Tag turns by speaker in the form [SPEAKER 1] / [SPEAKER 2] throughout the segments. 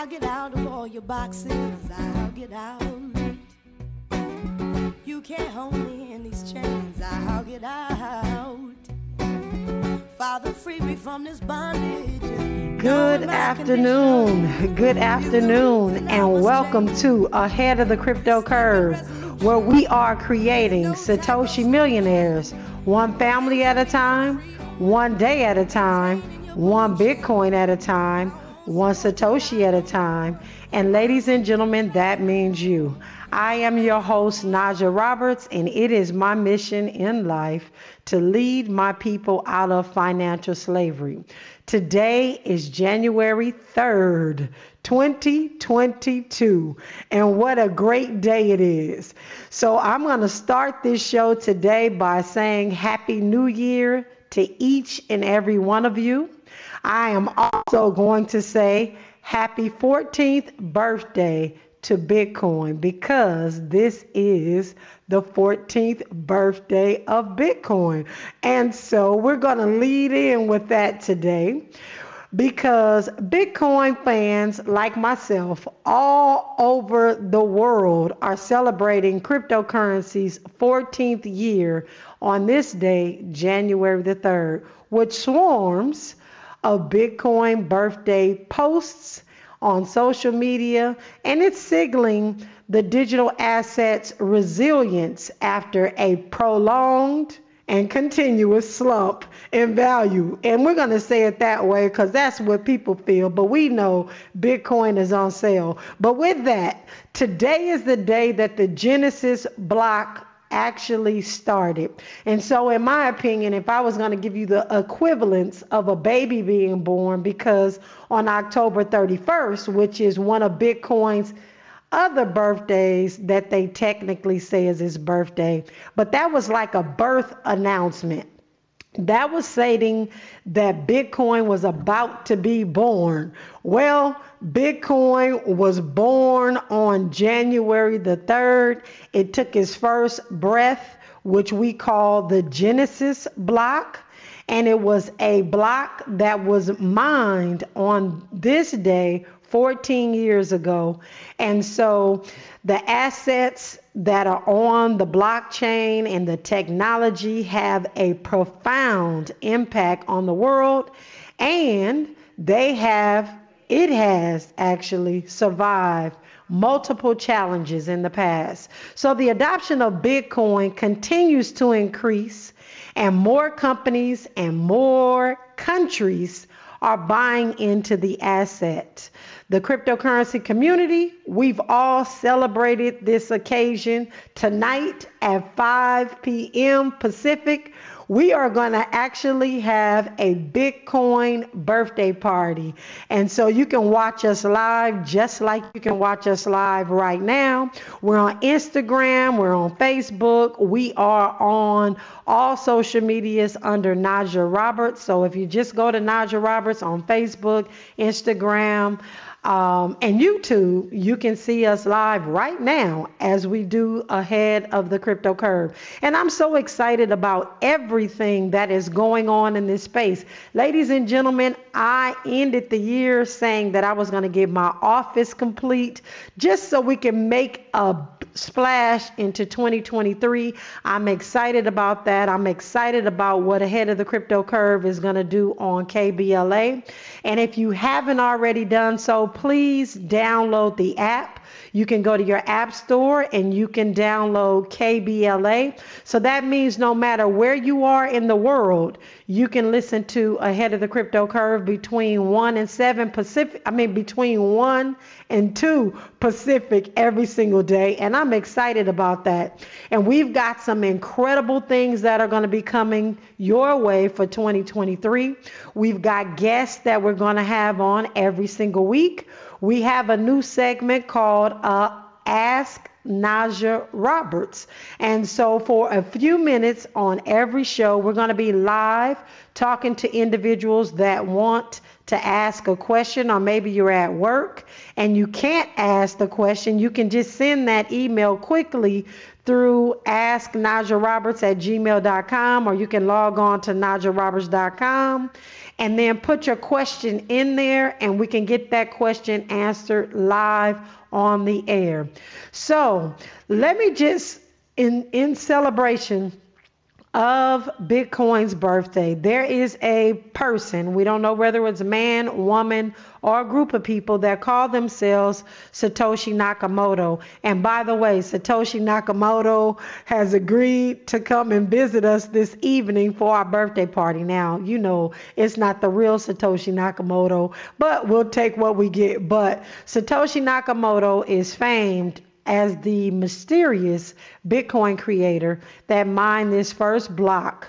[SPEAKER 1] I'll get out of all your boxes. I'll get out. You can't hold me in these chains. I'll get out. Father, free me from this bondage.
[SPEAKER 2] Good afternoon. Good afternoon, and welcome to Ahead of the Crypto Curve, where we are creating Satoshi millionaires, one family at a time, one day at a time, one Bitcoin at a time, one Satoshi at a time. And ladies and gentlemen, that means you. I am your host, Najah Roberts, and it is my mission in life to lead my people out of financial slavery. Today is January 3rd, 2022, and what a great day it is. So, I'm going to start this show today by saying Happy New Year to each and every one of you. I am also going to say happy 14th birthday to Bitcoin because this is the 14th birthday of Bitcoin. And so we're going to lead in with that today because Bitcoin fans like myself all over the world are celebrating cryptocurrency's 14th year on this day, January the 3rd, which swarms of Bitcoin birthday posts on social media, and it's signaling the digital assets resilience after a prolonged and continuous slump in value. And we're going to say it that way because that's what people feel. But we know Bitcoin is on sale. But with that, today is the day that the Genesis block actually started. And so, in my opinion, if I was going to give you the equivalence of a baby being born, because on October 31st, which is one of Bitcoin's other birthdays that they technically say is his birthday, but that was like a birth announcement. That was stating that Bitcoin was about to be born. Well, Bitcoin was born on January the 3rd. It took its first breath, which we call the Genesis block. And it was a block that was mined on this day 14 years ago. And so the assets that are on the blockchain and the technology have a profound impact on the world. And they have, it has actually survived multiple challenges in the past. So the adoption of Bitcoin continues to increase, and more companies and more countries are buying into the asset. The cryptocurrency community, we've all celebrated this occasion tonight at 5 p.m. Pacific we are going to actually have a Bitcoin birthday party. And so you can watch us live just like you can watch us live right now. We're on Instagram, we're on Facebook, we are on all social medias under Najah Roberts. So if you just go to Najah Roberts on Facebook, Instagram, um, and YouTube, you can see us live right now as we do ahead of the crypto curve. And I'm so excited about everything that is going on in this space. Ladies and gentlemen, I ended the year saying that I was going to get my office complete just so we can make a splash into 2023. I'm excited about that. I'm excited about what Ahead of the Crypto Curve is going to do on KBLA. And if you haven't already done so, please download the app. You can go to your app store and you can download KBLA. So that means no matter where you are in the world, you can listen to Ahead of the Crypto Curve between 1 and 7 Pacific, I mean between 1 and 2 Pacific every single day. And I'm excited about that. And we've got some incredible things that are going to be coming your way for 2023. We've got guests that we're going to have on every single week. We have a new segment called uh, Ask Najah Roberts. And so, for a few minutes on every show, we're going to be live talking to individuals that want to ask a question, or maybe you're at work and you can't ask the question. You can just send that email quickly through asknajahroberts at gmail.com or you can log on to najahroberts.com and then put your question in there and we can get that question answered live on the air. So let me just in in celebration of Bitcoin's birthday, there is a person, we don't know whether it's a man, woman, or a group of people that call themselves Satoshi Nakamoto. And by the way, Satoshi Nakamoto has agreed to come and visit us this evening for our birthday party. Now, you know, it's not the real Satoshi Nakamoto, but we'll take what we get. But Satoshi Nakamoto is famed as the mysterious Bitcoin creator that mined this first block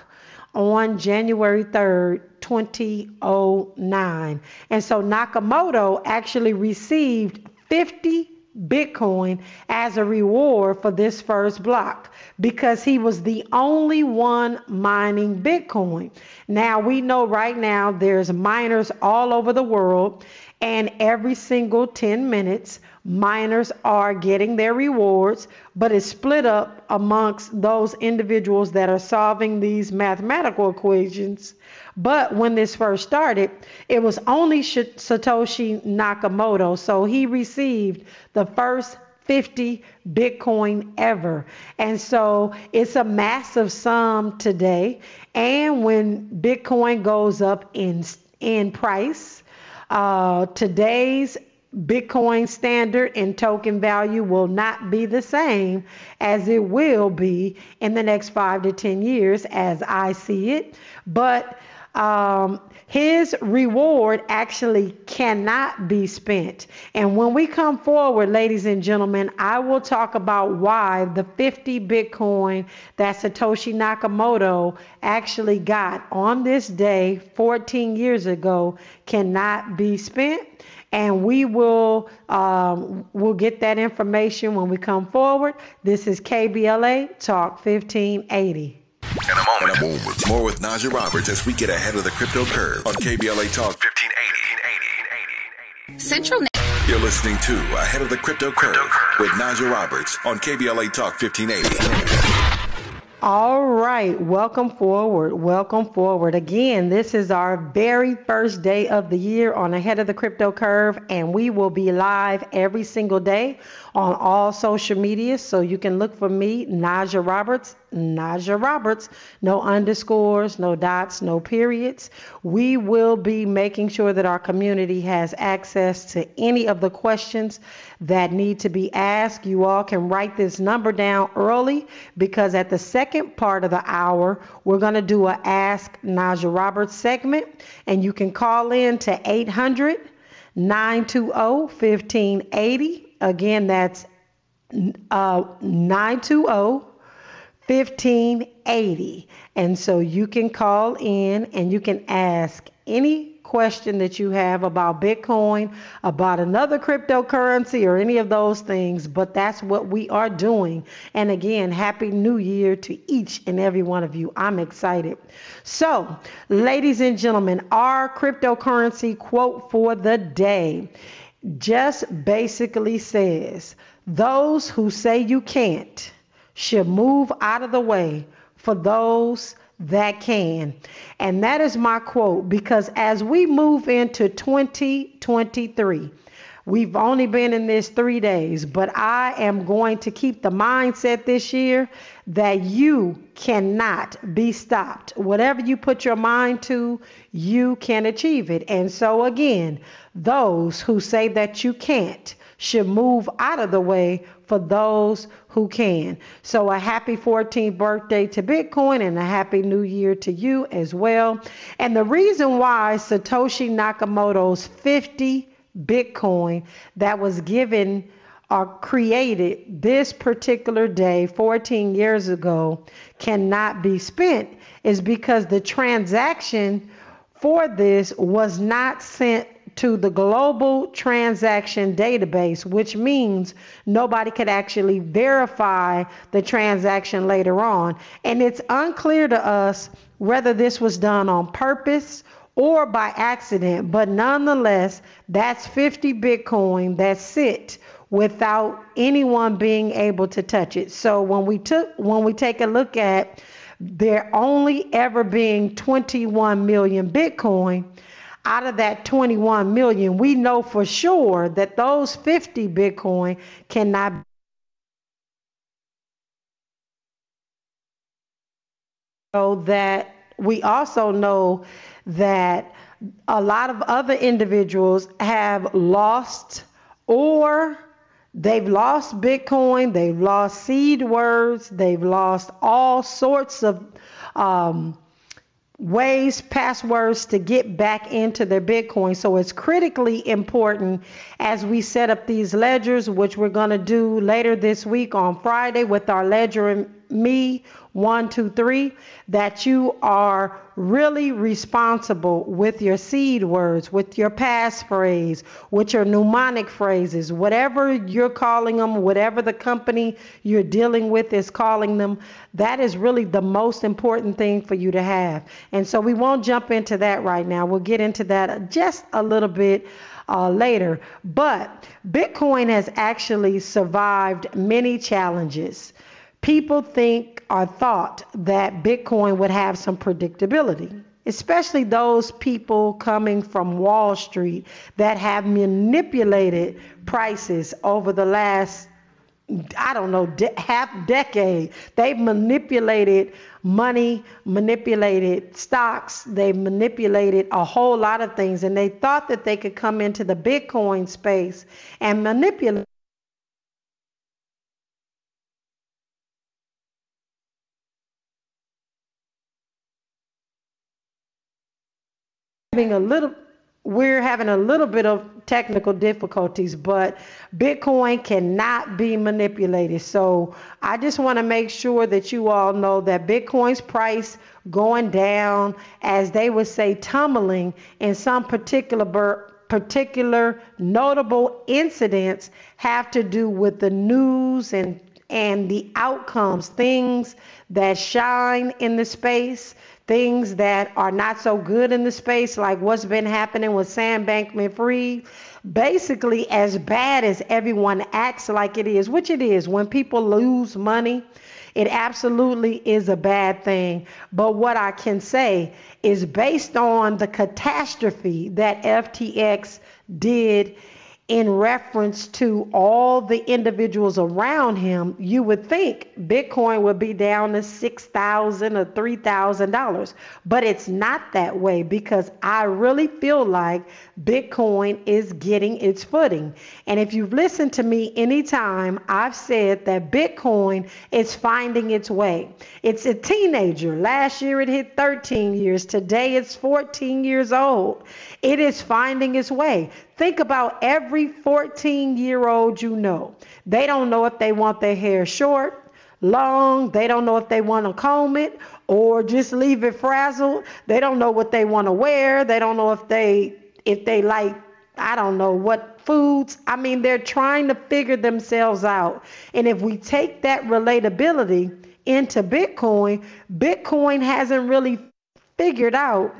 [SPEAKER 2] on January 3rd, 2009. And so Nakamoto actually received 50 Bitcoin as a reward for this first block because he was the only one mining Bitcoin. Now we know right now there's miners all over the world and every single 10 minutes miners are getting their rewards, but it's split up amongst those individuals that are solving these mathematical equations. But when this first started, it was only Satoshi Nakamoto. So he received the first 50 Bitcoin ever. And so it's a massive sum today. And when Bitcoin goes up in, in price, uh, today's Bitcoin standard and token value will not be the same as it will be in the next five to 10 years as I see it. But um, his reward actually cannot be spent. And when we come forward, ladies and gentlemen, I will talk about why the 50 Bitcoin that Satoshi Nakamoto actually got on this day 14 years ago cannot be spent and we will um, we'll get that information when we come forward. This is KBLA Talk 1580.
[SPEAKER 3] In a moment, In a moment. more with Najah Roberts as we get ahead of the crypto curve on KBLA Talk 1580. Central. You're listening to Ahead of the Crypto Curve, crypto curve. with Najah Roberts on KBLA Talk 1580.
[SPEAKER 2] All right, welcome forward. Welcome forward. Again, this is our very first day of the year on Ahead of the Crypto Curve, and we will be live every single day on all social media. So you can look for me, Najah Roberts, Najah Roberts, no underscores, no dots, no periods. We will be making sure that our community has access to any of the questions that need to be asked. You all can write this number down early because at the second part of the hour, we're going to do a Ask Najah Roberts segment, and you can call in to 800 920 1580. Again, that's uh, 920 1580. And so you can call in and you can ask any question that you have about Bitcoin, about another cryptocurrency, or any of those things. But that's what we are doing. And again, Happy New Year to each and every one of you. I'm excited. So, ladies and gentlemen, our cryptocurrency quote for the day just basically says those who say you can't should move out of the way for those that can. And that is my quote because as we move into 2023, we've only been in this three days, but I am going to keep the mindset this year that you cannot be stopped. Whatever you put your mind to, you can achieve it. And so, again, those who say that you can't should move out of the way for those who can. So, a happy 14th birthday to Bitcoin and a happy new year to you as well. And the reason why Satoshi Nakamoto's 50 Bitcoin that was given or created this particular day 14 years ago cannot be spent is because the transaction for this was not sent to the global transaction database, which means nobody could actually verify the transaction later on. And it's unclear to us whether this was done on purpose or by accident, but nonetheless, that's 50 Bitcoin that sit without anyone being able to touch it. So when we took when we take a look at there only ever being 21 million Bitcoin, out of that 21 million, we know for sure that those 50 Bitcoin cannot so that we also know that a lot of other individuals have lost or they've lost Bitcoin, they've lost seed words, they've lost all sorts of um, ways, passwords to get back into their Bitcoin. So it's critically important as we set up these ledgers, which we're going to do later this week on Friday with our ledger and me one, two, three, that you are really responsible with your seed words, with your passphrase, with your mnemonic phrases, whatever you're calling them, whatever the company you're dealing with is calling them. That is really the most important thing for you to have. And so we won't jump into that right now. We'll get into that just a little bit. Uh, later. But Bitcoin has actually survived many challenges people think or thought that Bitcoin would have some predictability, especially those people coming from Wall Street that have manipulated prices over the last I don't know, de- half decade. They've manipulated money, manipulated stocks, they've manipulated a whole lot of things, and they thought that they could come into the Bitcoin space and manipulate. Having a little we're having a little bit of technical difficulties, but Bitcoin cannot be manipulated. So I just want to make sure that you all know that Bitcoin's price going down, as they would say, tumbling in some particular particular notable incidents have to do with the news and and the outcomes, things that shine in the space things that are not so good in the space, like what's been happening with Sam Bankman Fried. Basically, as bad as everyone acts like it is, which it is, when people lose money, it absolutely is a bad thing. But what I can say is based on the catastrophe that FTX did in reference to all the individuals around him, you would think Bitcoin would be down to six thousand or three thousand dollars. But it's not that way because I really feel like Bitcoin is getting its footing. And if you've listened to me anytime, I've said that Bitcoin is finding its way. It's a teenager. Last year it hit 13 years. Today it's 14 years old. It is finding its way. Think about every 14 year old you know. They don't know if they want their hair short, long. They don't know if they want to comb it or just leave it frazzled. They don't know what they want to wear. They don't know if they if they like I don't know what foods. I mean, they're trying to figure themselves out. And if we take that relatability into Bitcoin, Bitcoin hasn't really figured out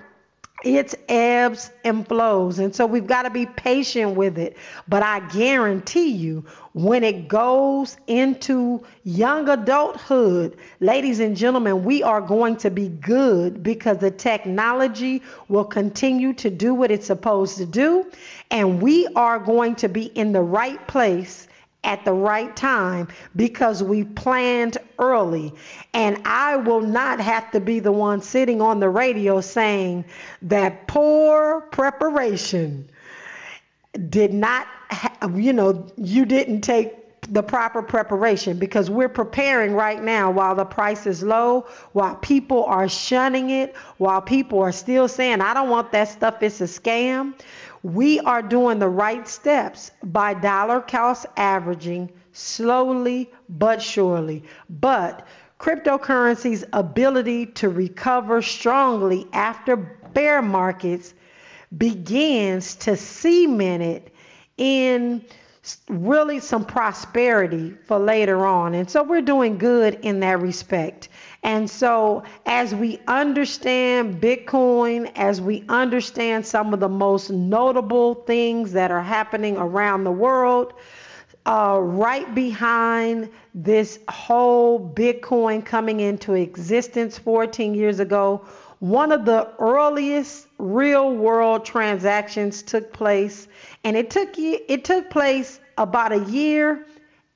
[SPEAKER 2] its ebbs and flows. And so we've got to be patient with it. But I guarantee you, when it goes into young adulthood, ladies and gentlemen, we are going to be good because the technology will continue to do what it's supposed to do. And we are going to be in the right place at the right time because we planned early. And I will not have to be the one sitting on the radio saying that poor preparation did not, ha- you know, you didn't take the proper preparation because we're preparing right now while the price is low, while people are shunning it, while people are still saying, I don't want that stuff, it's a scam. We are doing the right steps by dollar cost averaging slowly but surely. But cryptocurrency's ability to recover strongly after bear markets begins to cement it in really some prosperity for later on. And so we're doing good in that respect. And so, as we understand Bitcoin, as we understand some of the most notable things that are happening around the world, uh, right behind this whole Bitcoin coming into existence 14 years ago, one of the earliest real world transactions took place, and it took it took place about a year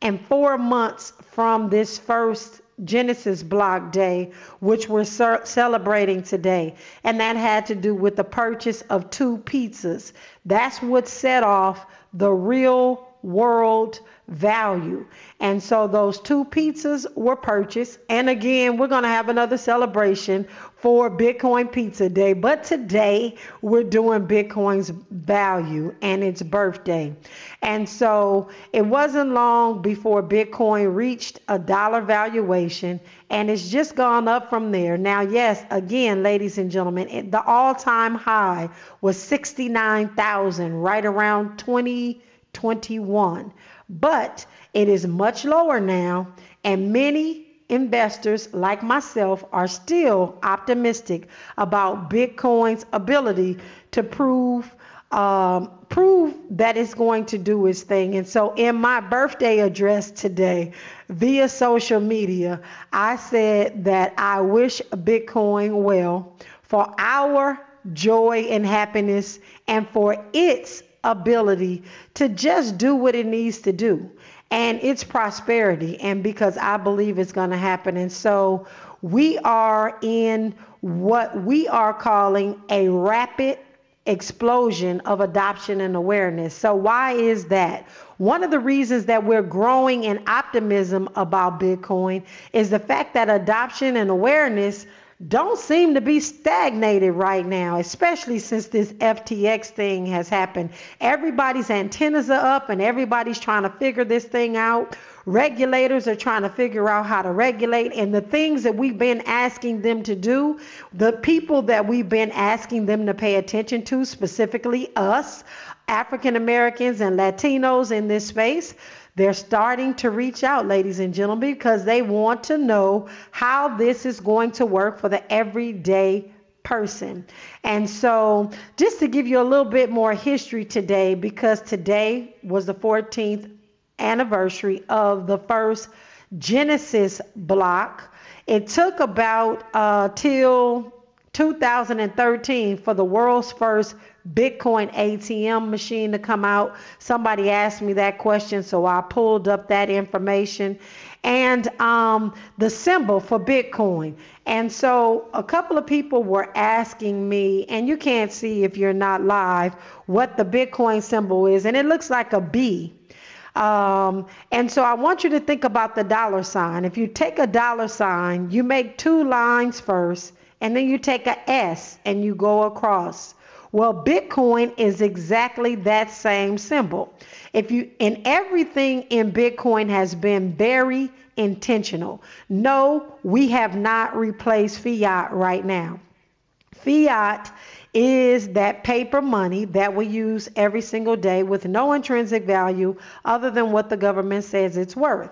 [SPEAKER 2] and four months from this first Genesis Block Day, which we're celebrating today. And that had to do with the purchase of two pizzas. That's what set off the real world value. And so those two pizzas were purchased. And again, we're going to have another celebration for Bitcoin Pizza Day. But today we're doing Bitcoin's value and its birthday. And so it wasn't long before Bitcoin reached a dollar valuation and it's just gone up from there. Now, yes, again, ladies and gentlemen, it, the all time high was 69,000 right around 2021 but it is much lower now, and many investors like myself are still optimistic about Bitcoin's ability to prove um, prove that it's going to do its thing. And so, in my birthday address today, via social media, I said that I wish Bitcoin well for our joy and happiness and for its ability to just do what it needs to do and its prosperity and because I believe it's going to happen and so we are in what we are calling a rapid explosion of adoption and awareness. So why is that? One of the reasons that we're growing in optimism about Bitcoin is the fact that adoption and awareness don't seem to be stagnated right now, especially since this FTX thing has happened. Everybody's antennas are up and everybody's trying to figure this thing out. Regulators are trying to figure out how to regulate, and the things that we've been asking them to do, the people that we've been asking them to pay attention to, specifically us, African Americans and Latinos in this space, they're starting to reach out, ladies and gentlemen, because they want to know how this is going to work for the everyday person. And so, just to give you a little bit more history today, because today was the 14th anniversary of the first Genesis block. It took about uh, till 2013 for the world's first Bitcoin ATM machine to come out. Somebody asked me that question, so I pulled up that information and um, the symbol for Bitcoin. And so a couple of people were asking me, and you can't see if you're not live, what the Bitcoin symbol is, and it looks like a B. Um, and so I want you to think about the dollar sign. If you take a dollar sign, you make two lines first, and then you take a S and you go across. Well, Bitcoin is exactly that same symbol. If you and everything in Bitcoin has been very intentional. No, we have not replaced fiat right now. Fiat is that paper money that we use every single day with no intrinsic value other than what the government says it's worth.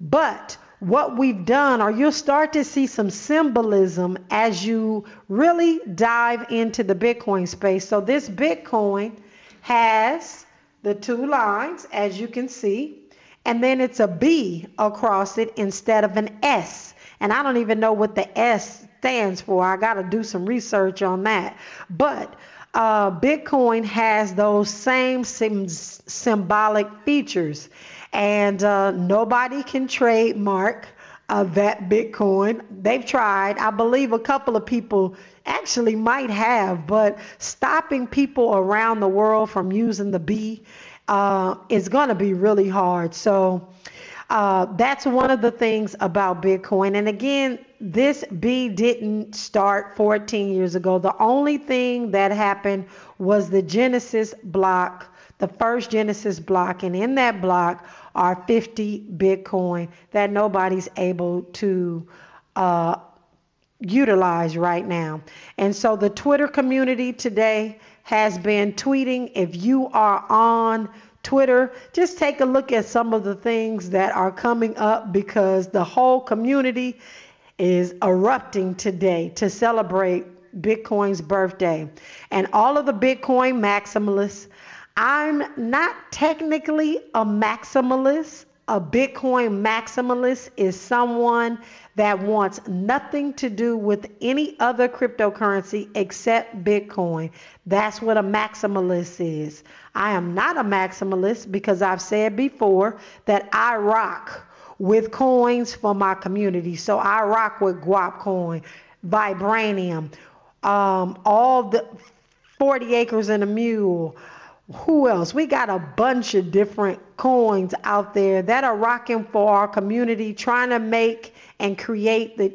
[SPEAKER 2] But what we've done, or you'll start to see some symbolism as you really dive into the Bitcoin space. So, this Bitcoin has the two lines, as you can see, and then it's a B across it instead of an S. And I don't even know what the S stands for. I got to do some research on that. But uh, Bitcoin has those same sim- symbolic features and uh, nobody can trademark uh, that Bitcoin. They've tried. I believe a couple of people actually might have, but stopping people around the world from using the B uh, is going to be really hard. So uh, that's one of the things about Bitcoin. And again, this B didn't start 14 years ago. The only thing that happened was the Genesis block, the first Genesis block. And in that block, are 50 Bitcoin that nobody's able to uh, utilize right now. And so the Twitter community today has been tweeting. If you are on Twitter, just take a look at some of the things that are coming up because the whole community is erupting today to celebrate Bitcoin's birthday. And all of the Bitcoin maximalists, I'm not technically a maximalist. A Bitcoin maximalist is someone that wants nothing to do with any other cryptocurrency except Bitcoin. That's what a maximalist is. I am not a maximalist because I've said before that I rock with coins for my community. So I rock with Guap Coin, Vibranium, um, all the 40 acres and a mule. Who else? We got a bunch of different coins out there that are rocking for our community, trying to make and create the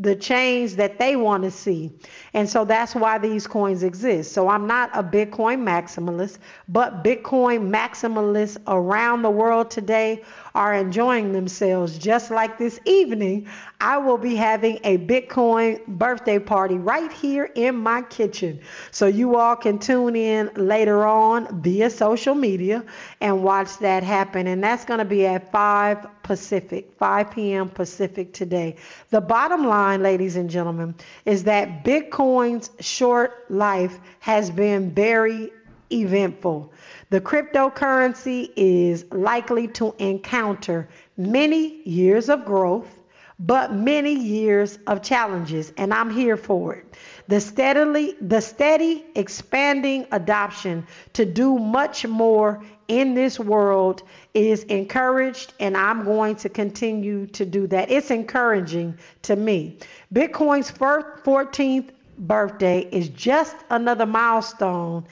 [SPEAKER 2] the change that they want to see. And so that's why these coins exist. So I'm not a Bitcoin maximalist, but Bitcoin maximalists around the world today are enjoying themselves. Just like this evening, I will be having a Bitcoin birthday party right here in my kitchen. So you all can tune in later on via social media and watch that happen. And that's going to be at 5 Pacific, 5 p.m. Pacific today. The bottom line, ladies and gentlemen, is that Bitcoin's short life has been very eventful. The cryptocurrency is likely to encounter many years of growth but many years of challenges and I'm here for it. The steadily the steady expanding adoption to do much more in this world is encouraged and I'm going to continue to do that. It's encouraging to me. Bitcoin's 14th birthday is just another milestone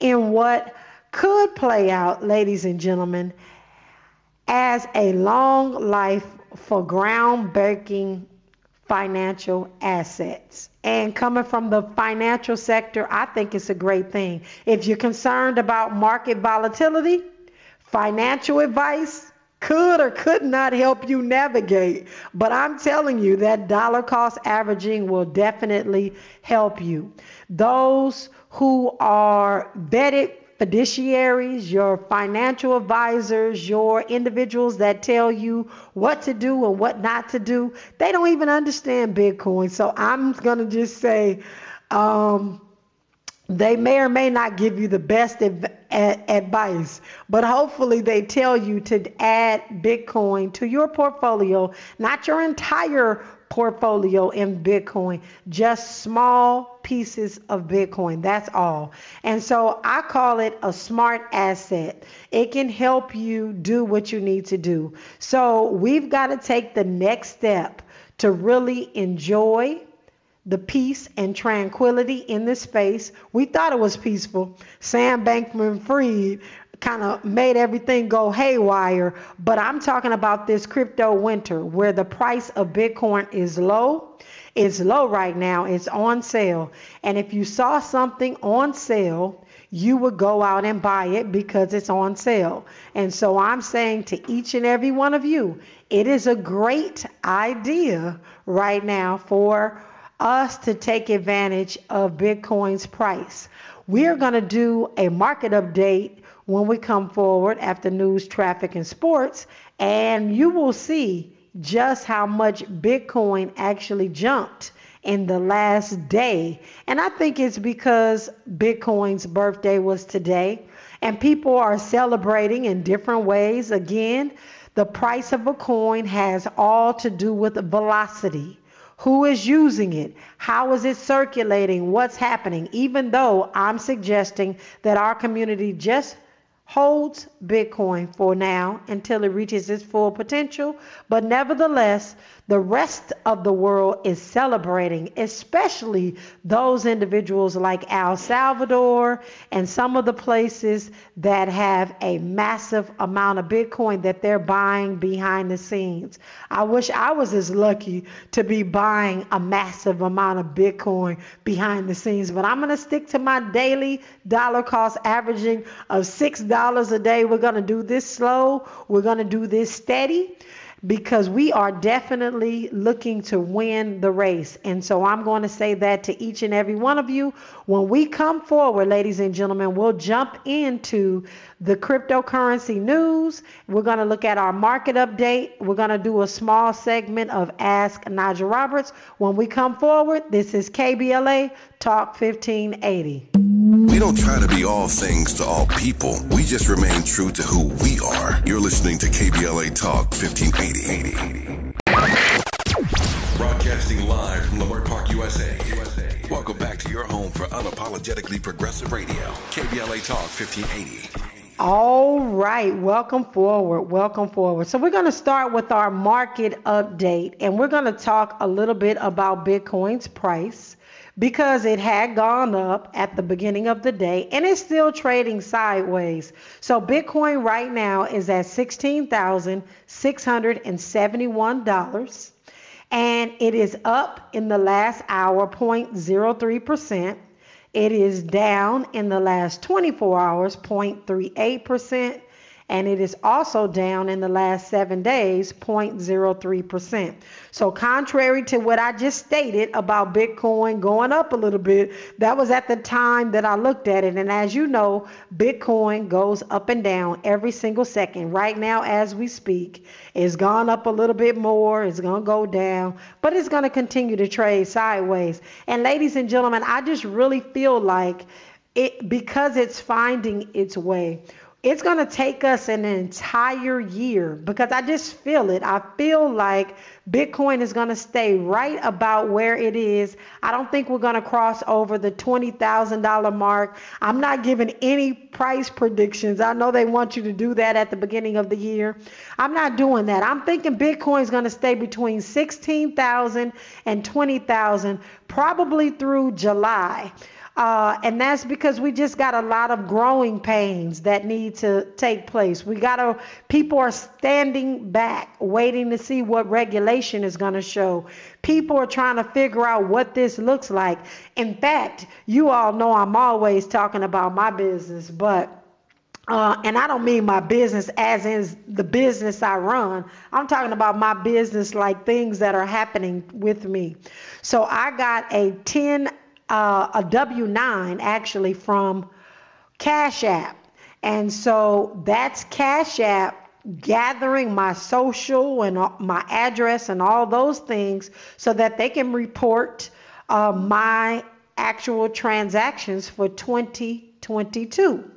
[SPEAKER 2] in what could play out, ladies and gentlemen, as a long life for groundbreaking financial assets. And coming from the financial sector, I think it's a great thing. If you're concerned about market volatility, financial advice could or could not help you navigate. But I'm telling you that dollar cost averaging will definitely help you. Those who are vetted fiduciaries, your financial advisors, your individuals that tell you what to do and what not to do, they don't even understand Bitcoin. So I'm going to just say, um, they may or may not give you the best adv- advice, but hopefully they tell you to add Bitcoin to your portfolio, not your entire portfolio in Bitcoin, just small pieces of Bitcoin. That's all. And so I call it a smart asset. It can help you do what you need to do. So we've got to take the next step to really enjoy the peace and tranquility in this space. We thought it was peaceful. Sam Bankman Fried kind of made everything go haywire. But I'm talking about this crypto winter where the price of Bitcoin is low. It's low right now, it's on sale. And if you saw something on sale, you would go out and buy it because it's on sale. And so I'm saying to each and every one of you, it is a great idea right now for us to take advantage of Bitcoin's price. We're going to do a market update when we come forward after news, traffic, and sports, and you will see just how much Bitcoin actually jumped in the last day. And I think it's because Bitcoin's birthday was today, and people are celebrating in different ways. Again, the price of a coin has all to do with velocity. Who is using it? How is it circulating? What's happening? Even though I'm suggesting that our community just holds Bitcoin for now until it reaches its full potential. But nevertheless, the rest of the world is celebrating, especially those individuals like El Salvador and some of the places that have a massive amount of Bitcoin that they're buying behind the scenes. I wish I was as lucky to be buying a massive amount of Bitcoin behind the scenes, but I'm going to stick to my daily dollar cost averaging of $6 a day. We're going to do this slow, we're going to do this steady because we are definitely looking to win the race. And so I'm going to say that to each and every one of you. When we come forward, ladies and gentlemen, we'll jump into the cryptocurrency news. We're going to look at our market update. We're going to do a small segment of Ask Najah Roberts. When we come forward, this is KBLA Talk 1580.
[SPEAKER 3] We don't try to be all things to all people. We just remain true to who we are. You're listening to KBLA Talk 1580. Broadcasting live from Leimert Park. USA. Welcome back to your home for unapologetically progressive radio. KBLA Talk 1580.
[SPEAKER 2] All right, welcome forward. Welcome forward. So, we're going to start with our market update and we're going to talk a little bit about Bitcoin's price because it had gone up at the beginning of the day and it's still trading sideways. So Bitcoin right now is at $16,671 and it is up in the last hour 0.03%. It is down in the last 24 hours 0.38% and it is also down in the last seven days 0.03%. So, contrary to what I just stated about Bitcoin going up a little bit, that was at the time that I looked at it. And as you know, Bitcoin goes up and down every single second. Right now, as we speak, it's gone up a little bit more, it's going to go down, but it's going to continue to trade sideways. And, ladies and gentlemen, I just really feel like it because it's finding its way it's going to take us an entire year because I just feel it. I feel like Bitcoin is going to stay right about where it is. I don't think we're going to cross over the $20,000 mark. I'm not giving any price predictions. I know they want you to do that at the beginning of the year. I'm not doing that. I'm thinking Bitcoin is going to stay between 16,000 and 20,000 probably through July. Uh, and that's because we just got a lot of growing pains that need to take place. We got to, people are standing back, waiting to see what regulation is going to show. People are trying to figure out what this looks like. In fact, you all know I'm always talking about my business, but. Uh, and I don't mean my business as in the business I run. I'm talking about my business like things that are happening with me. So I got a 10 uh, a W 9 actually from Cash App. And so that's Cash App gathering my social and my address and all those things so that they can report uh, my actual transactions for 2022.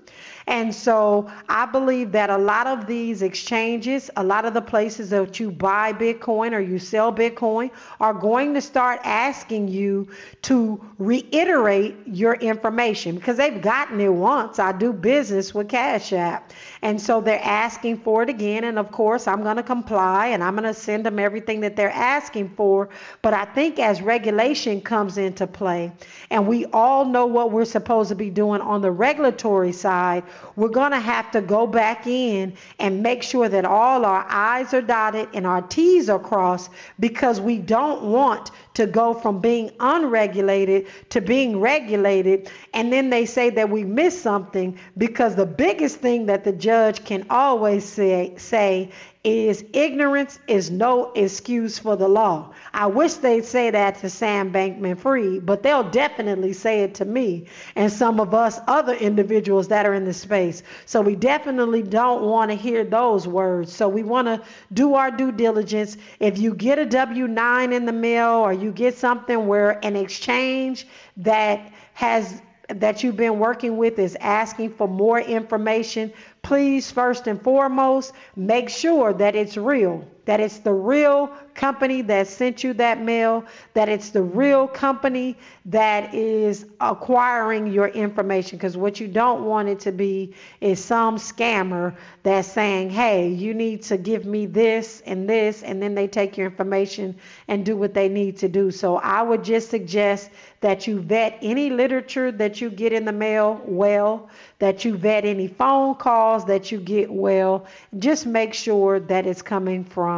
[SPEAKER 2] And so I believe that a lot of these exchanges, a lot of the places that you buy Bitcoin or you sell Bitcoin are going to start asking you to reiterate your information because they've gotten it once. I do business with Cash App. And so they're asking for it again. And of course, I'm going to comply and I'm going to send them everything that they're asking for. But I think as regulation comes into play and we all know what we're supposed to be doing on the regulatory side, we're going to have to go back in and make sure that all our I's are dotted and our T's are crossed because we don't want to go from being unregulated to being regulated. And then they say that we missed something because the biggest thing that the judge can always say, say is ignorance is no excuse for the law. I wish they'd say that to Sam Bankman Fried, but they'll definitely say it to me and some of us other individuals that are in the space. So we definitely don't want to hear those words. So we want to do our due diligence. If you get a W 9 in the mail or you get something where an exchange that has that you've been working with is asking for more information, please, first and foremost, make sure that it's real, that it's the real company that sent you that mail, that it's the real company that is acquiring your information. Because what you don't want it to be is some scammer that's saying, hey, you need to give me this and this, and then they take your information and do what they need to do. So I would just suggest that you vet any literature that you get in the mail well, that you vet any phone calls that you get well. Just make sure that it's coming from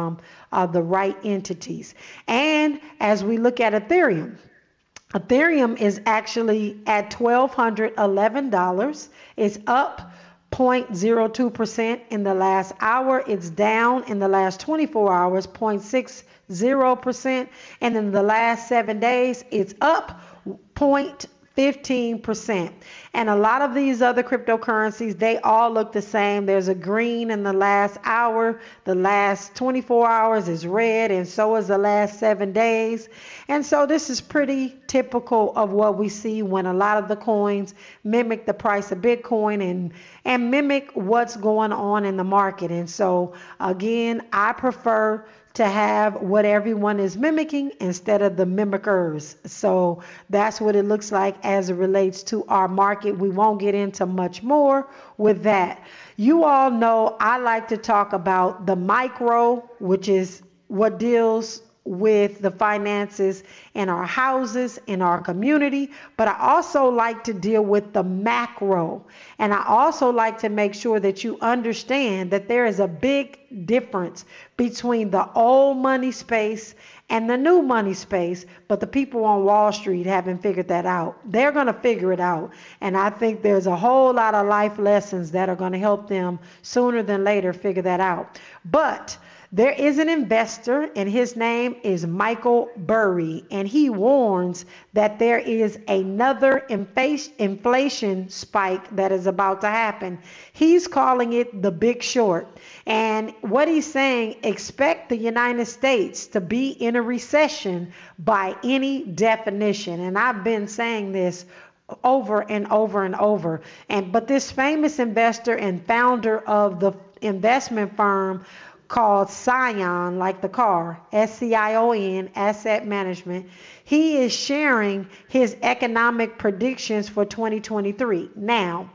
[SPEAKER 2] uh, the right entities. And as we look at Ethereum, Ethereum is actually at $1,211. It's up 0.02%. In the last hour, it's down. In the last 24 hours, 0.60%. And in the last seven days, it's up 0.2%. 15%. And a lot of these other cryptocurrencies, they all look the same. There's a green in the last hour, the last 24 hours is red, and so is the last seven days. And so this is pretty typical of what we see when a lot of the coins mimic the price of Bitcoin and and mimic what's going on in the market. And so again, I prefer to have what everyone is mimicking instead of the mimickers. So that's what it looks like as it relates to our market. We won't get into much more with that. You all know I like to talk about the micro, which is what deals with the finances in our houses, in our community, but I also like to deal with the macro. And I also like to make sure that you understand that there is a big difference between the old money space and the new money space, but the people on Wall Street haven't figured that out. They're going to figure it out. And I think there's a whole lot of life lessons that are going to help them sooner than later figure that out. But there is an investor, and his name is Michael Burry, and he warns that there is another inflation spike that is about to happen. He's calling it the big short. And what he's saying, expect the United States to be in a recession by any definition. And I've been saying this over and over and over. And but this famous investor and founder of the investment firm called Scion, like the car, S C I O N, Asset Management. He is sharing his economic predictions for 2023. Now,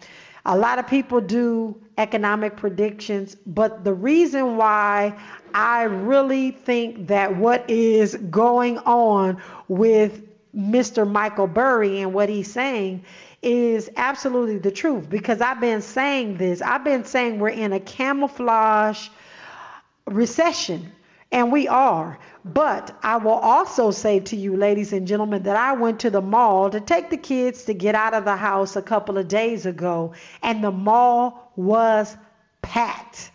[SPEAKER 2] a lot of people do economic predictions, but the reason why I really think that what is going on with Mr. Michael Burry and what he's saying is absolutely the truth because I've been saying this. I've been saying we're in a camouflage recession. And we are. But I will also say to you, ladies and gentlemen, that I went to the mall to take the kids to get out of the house a couple of days ago, and the mall was packed.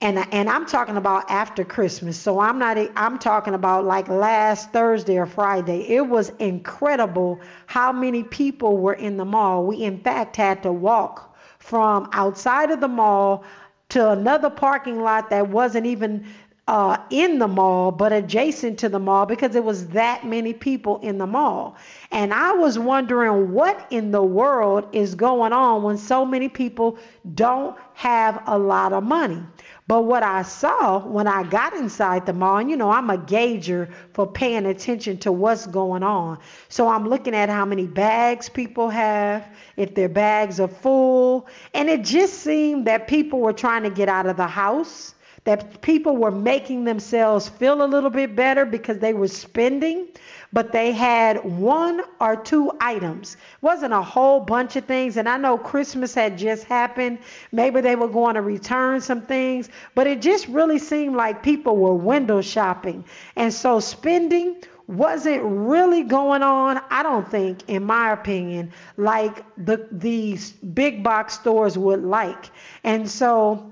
[SPEAKER 2] And, and I'm talking about after Christmas. So I'm not, I'm talking about like last Thursday or Friday. It was incredible how many people were in the mall. We, in fact, had to walk from outside of the mall to another parking lot that wasn't even uh, in the mall, but adjacent to the mall because there was that many people in the mall. And I was wondering what in the world is going on when so many people don't have a lot of money. But what I saw when I got inside the mall, and you know, I'm a gauger for paying attention to what's going on. So I'm looking at how many bags people have, if their bags are full. And it just seemed that people were trying to get out of the house that people were making themselves feel a little bit better because they were spending, but they had one or two items. It wasn't a whole bunch of things. And I know Christmas had just happened. Maybe they were going to return some things, but it just really seemed like people were window shopping. And so spending wasn't really going on, I don't think, in my opinion, like the these big box stores would like. And so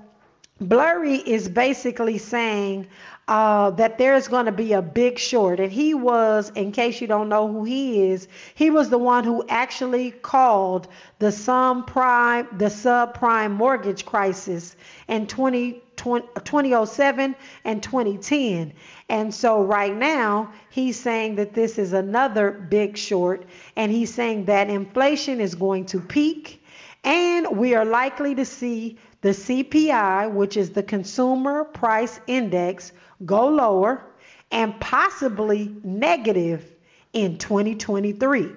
[SPEAKER 2] Burry is basically saying uh, that there's going to be a big short. And he was, in case you don't know who he is, he was the one who actually called the subprime, the subprime mortgage crisis in 20, 20, 2007 and 2010. And so right now, he's saying that this is another big short. And he's saying that inflation is going to peak. And we are likely to see the CPI, which is the Consumer Price Index, go lower and possibly negative in 2023.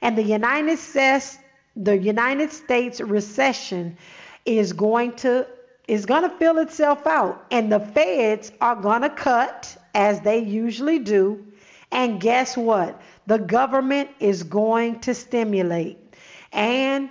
[SPEAKER 2] And the United States the United States recession is going to is going to fill itself out. And the feds are going to cut as they usually do. And guess what? The government is going to stimulate. And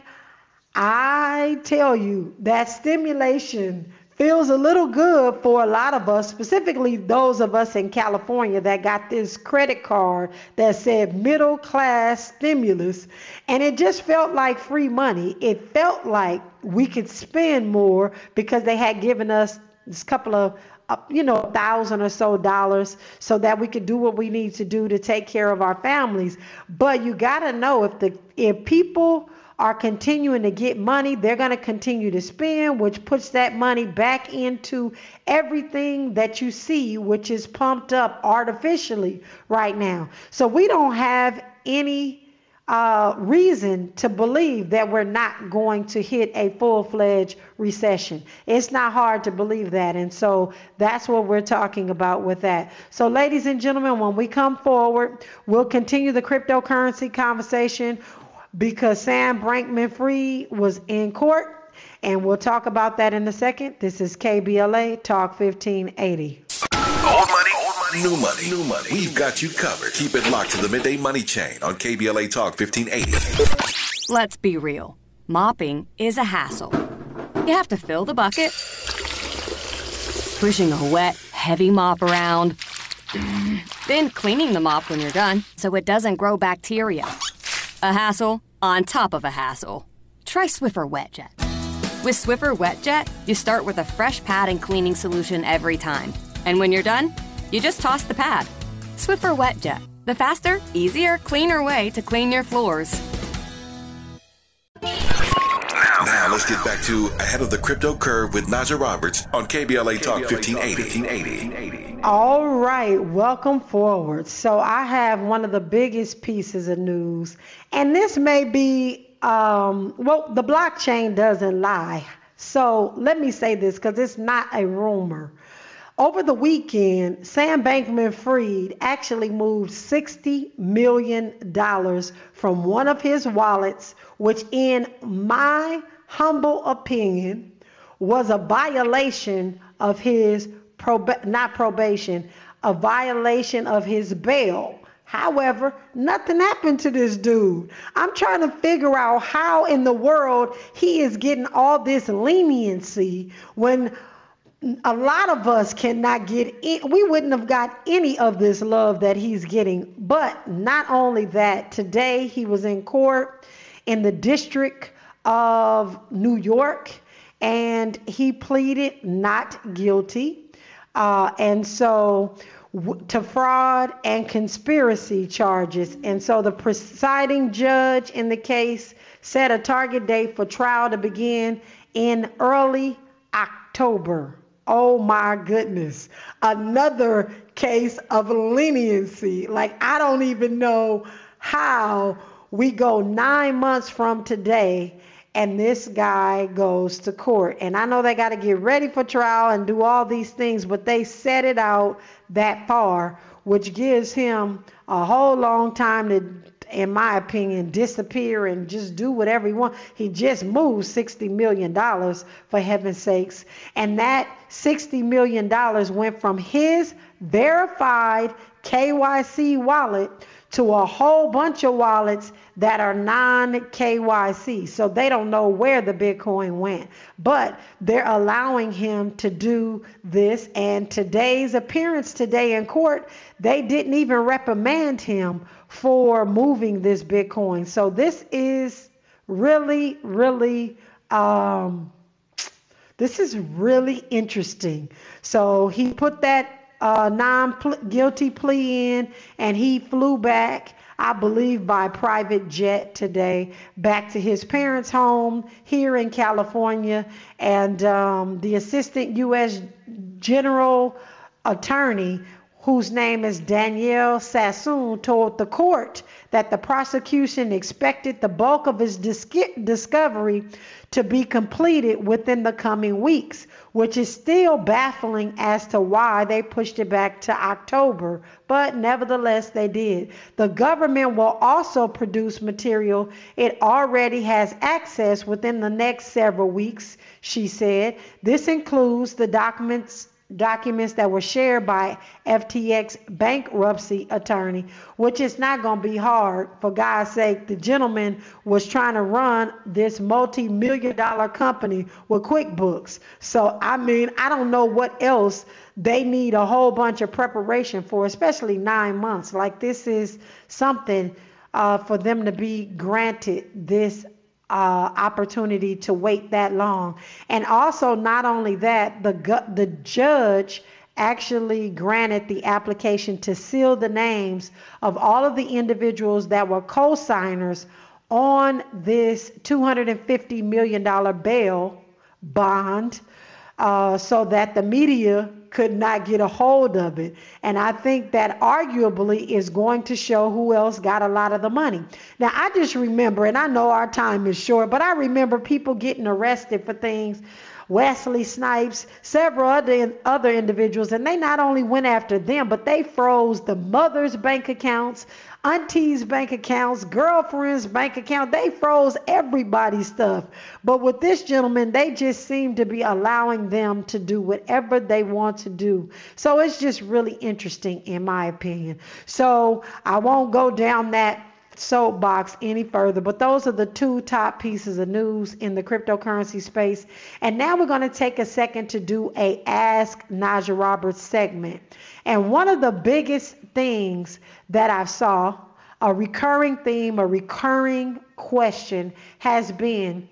[SPEAKER 2] I tell you, that stimulation feels a little good for a lot of us, specifically those of us in California that got this credit card that said middle class stimulus. And it just felt like free money. It felt like we could spend more because they had given us this couple of uh, you know, a thousand or so dollars so that we could do what we need to do to take care of our families. But you got to know if the if people are continuing to get money, they're going to continue to spend, which puts that money back into everything that you see, which is pumped up artificially right now. So we don't have any uh, reason to believe that we're not going to hit a full fledged recession. It's not hard to believe that. And so that's what we're talking about with that. So, ladies and gentlemen, when we come forward, we'll continue the cryptocurrency conversation because Sam Bankman Fried was in court. And we'll talk about that in a second. This is KBLA Talk 1580.
[SPEAKER 3] Old money, Old money New money. New money. We've got you covered. Keep it locked to the midday money chain on KBLA Talk 1580.
[SPEAKER 4] Let's be real. Mopping is a hassle. You have to fill the bucket, pushing a wet, heavy mop around, then cleaning the mop when you're done so it doesn't grow bacteria. A hassle on top of a hassle. Try Swiffer WetJet. With Swiffer WetJet, you start with a fresh pad and cleaning solution every time. And when you're done, you just toss the pad. Swiffer WetJet, the faster, easier, cleaner way to clean your floors.
[SPEAKER 3] Now let's get back to Ahead of the Crypto Curve with Najah Roberts on KBLA Talk 1580.
[SPEAKER 2] All right, welcome forward. So I have one of the biggest pieces of news, and this may be, um, well, the blockchain doesn't lie. So let me say this because it's not a rumor. Over the weekend, Sam Bankman Fried actually moved $60 million from one of his wallets, which, in my humble opinion, was a violation of his, prob- not probation, a violation of his bail. However, nothing happened to this dude. I'm trying to figure out how in the world he is getting all this leniency when a lot of us cannot get in, we wouldn't have got any of this love that he's getting. But not only that, today he was in court in the District of New York and he pleaded not guilty. Uh, and so to fraud and conspiracy charges. And so the presiding judge in the case set a target date for trial to begin in early October. Oh my goodness. Another case of leniency. Like, I don't even know how we go nine months from today and this guy goes to court. And I know they got to get ready for trial and do all these things, but they set it out that far, which gives him a whole long time to in my opinion, disappear and just do whatever he wants. He just moved $60 million, for heaven's sakes. And that $60 million went from his verified KYC wallet to a whole bunch of wallets that are non KYC. So they don't know where the Bitcoin went. But they're allowing him to do this. And today's appearance today in court, they didn't even reprimand him for moving this Bitcoin. So this is really, really. Um, this is really interesting. So he put that uh, non guilty plea in, and he flew back, I believe, by private jet today back to his parents' home here in California. And um, the assistant U.S. General Attorney whose name is Danielle Sassoon, told the court that the prosecution expected the bulk of his dis- discovery to be completed within the coming weeks, which is still baffling as to why they pushed it back to October, but nevertheless they did. The government will also produce material it already has access within the next several weeks, she said. This includes the documents documents that were shared by FTX bankruptcy attorney, which is not going to be hard. For God's sake, the gentleman was trying to run this multi million dollar company with QuickBooks. So, I mean, I don't know what else they need a whole bunch of preparation for, especially nine months. Like, this is something uh, for them to be granted this uh, opportunity to wait that long. And also, not only that, the the judge actually granted the application to seal the names of all of the individuals that were co-signers on this $250 million bail bond uh, so that the media could not get a hold of it. And I think that arguably is going to show who else got a lot of the money. Now, I just remember, and I know our time is short, but I remember people getting arrested for things Wesley Snipes, several other, other individuals, and they not only went after them, but they froze the mother's bank accounts, auntie's bank accounts, girlfriend's bank account. They froze everybody's stuff. But with this gentleman, they just seem to be allowing them to do whatever they want to do. So it's just really interesting, in my opinion. So I won't go down that soapbox any further, but those are the two top pieces of news in the cryptocurrency space. And now we're going to take a second to do a Ask Najah Roberts segment. And one of the biggest things that I saw, a recurring theme, a recurring question has been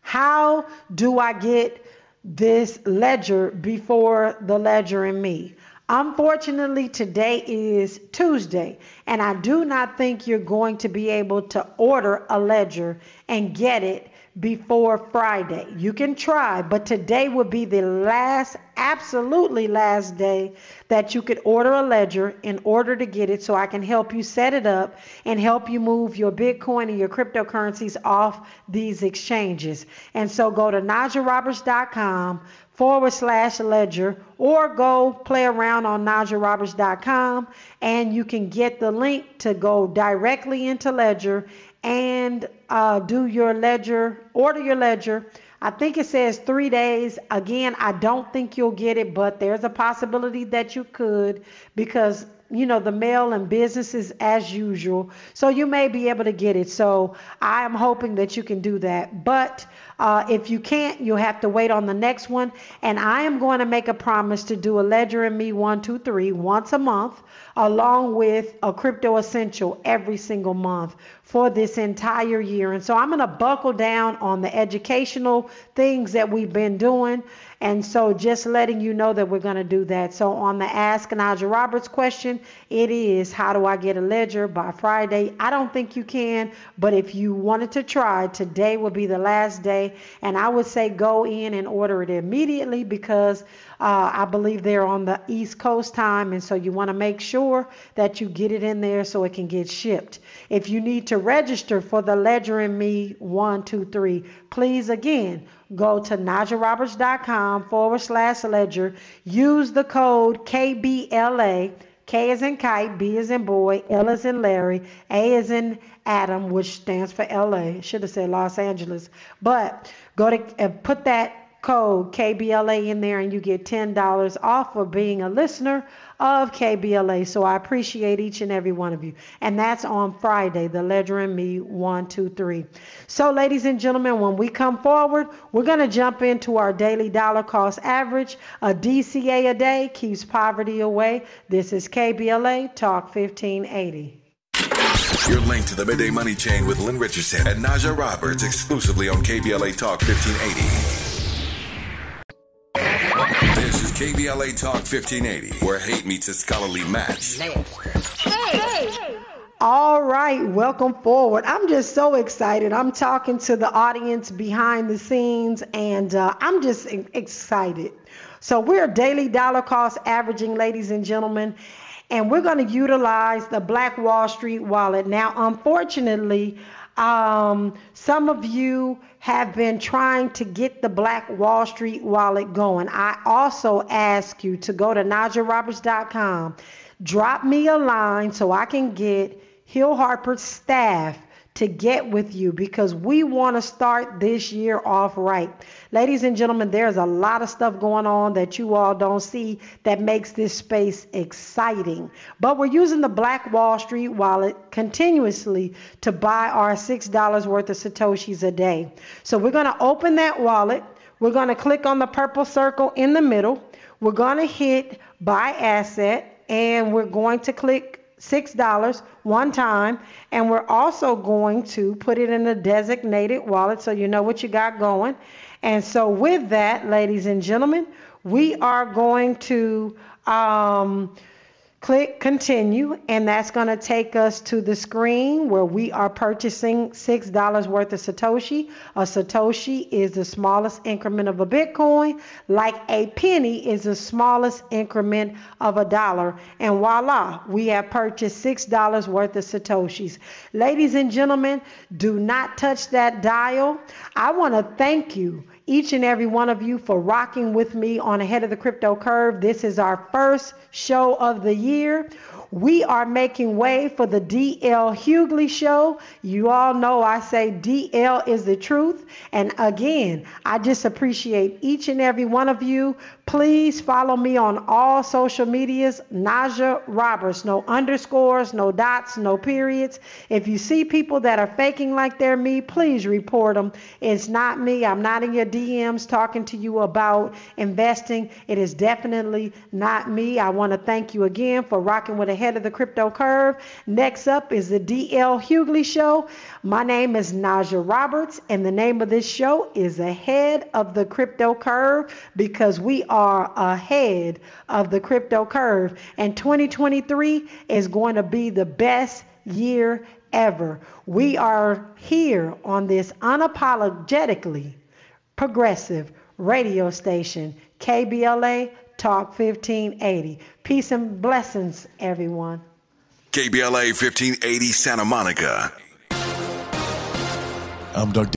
[SPEAKER 2] how do I get this ledger before the Ledger and Me? Unfortunately, today is Tuesday, and I do not think you're going to be able to order a ledger and get it before Friday. You can try, but today will be the last, absolutely last day that you could order a ledger in order to get it so I can help you set it up and help you move your Bitcoin and your cryptocurrencies off these exchanges. And so go to najahroberts.com forward slash ledger or go play around on najahroberts.com and you can get the link to go directly into ledger and uh, do your ledger, order your ledger. I think it says three days. Again, I don't think you'll get it, but there's a possibility that you could because you know the mail and businesses as usual. So you may be able to get it. So i am hoping that you can do that. But uh, if you can't you'll have to wait on the next one. And i am going to make a promise to do a ledger and me one two three once a month along with a crypto essential every single month for this entire year. And so i'm going to buckle down on the educational things that we've been doing and so just letting you know that we're going to do that. So on the Ask Najah Roberts question, it is how do I get a ledger by Friday? I don't think you can, but if you wanted to try, today will be the last day. And I would say go in and order it immediately because uh, I believe they're on the East Coast time. And so you want to make sure that you get it in there so it can get shipped. If you need to register for the Ledger and Me 123, please again go to najahroberts.com forward slash ledger. Use the code KBLA. K is in kite, B is in boy, L is in Larry, A is in Adam, which stands for LA. Should have said Los Angeles. But go to uh, put that code KBLA in there and you get $10 off for being a listener of KBLA. So I appreciate each and every one of you. And that's on Friday, the Ledger and Me 123. So, ladies and gentlemen, when we come forward, we're going to jump into our daily dollar cost average. A DCA a day keeps poverty away. This is KBLA Talk 1580.
[SPEAKER 3] You're linked to the Midday Money Chain with Lynn Richardson and Najah Roberts exclusively on KBLA Talk 1580. KBLA Talk 1580, where hate meets a scholarly match. Hey,
[SPEAKER 2] hey. All right, welcome forward. I'm just so excited. I'm talking to the audience behind the scenes, and uh, I'm just excited. So, we're daily dollar cost averaging, ladies and gentlemen, and we're going to utilize the Black Wall Street wallet. Now, unfortunately, um, some of you have been trying to get the Black Wall Street wallet going. I also ask you to go to najahroberts.com, drop me a line so I can get Hill Harper's staff to get with you because we want to start this year off right. Ladies and gentlemen, there's a lot of stuff going on that you all don't see that makes this space exciting. But we're using the Black Wall Street wallet continuously to buy our $6 worth of Satoshis a day. So we're going to open that wallet. We're going to click on the purple circle in the middle. We're going to hit buy asset and we're going to click $6 one time, and we're also going to put it in a designated wallet so you know what you got going. And so, with that, ladies and gentlemen, we are going to um, click continue, and that's going to take us to the screen where we are purchasing $6 worth of Satoshi. A Satoshi is the smallest increment of a Bitcoin, like a penny is the smallest increment of a dollar. And voila, we have purchased $6 worth of Satoshis. Ladies and gentlemen, do not touch that dial. I want to thank you each and every one of you for rocking with me on Ahead of the Crypto Curve. This is our first show of the year. We are making way for the DL Hughley show. You all know I say DL is the truth. And again, I just appreciate each and every one of you. Please follow me on all social medias, Najah Roberts. No underscores, no dots, no periods. If you see people that are faking like they're me, please report them. It's not me. I'm not in your DMs talking to you about investing. It is definitely not me. I want to thank you again for rocking with ahead of the crypto curve. Next up is the DL Hughley Show. My name is Najah Roberts, and the name of this show is Ahead of the Crypto Curve because we are ahead of the crypto curve. And 2023 is going to be the best year ever. We are here on this unapologetically progressive radio station, KBLA Talk 1580. Peace and blessings, everyone.
[SPEAKER 3] KBLA 1580 Santa Monica.
[SPEAKER 5] I'm Dr.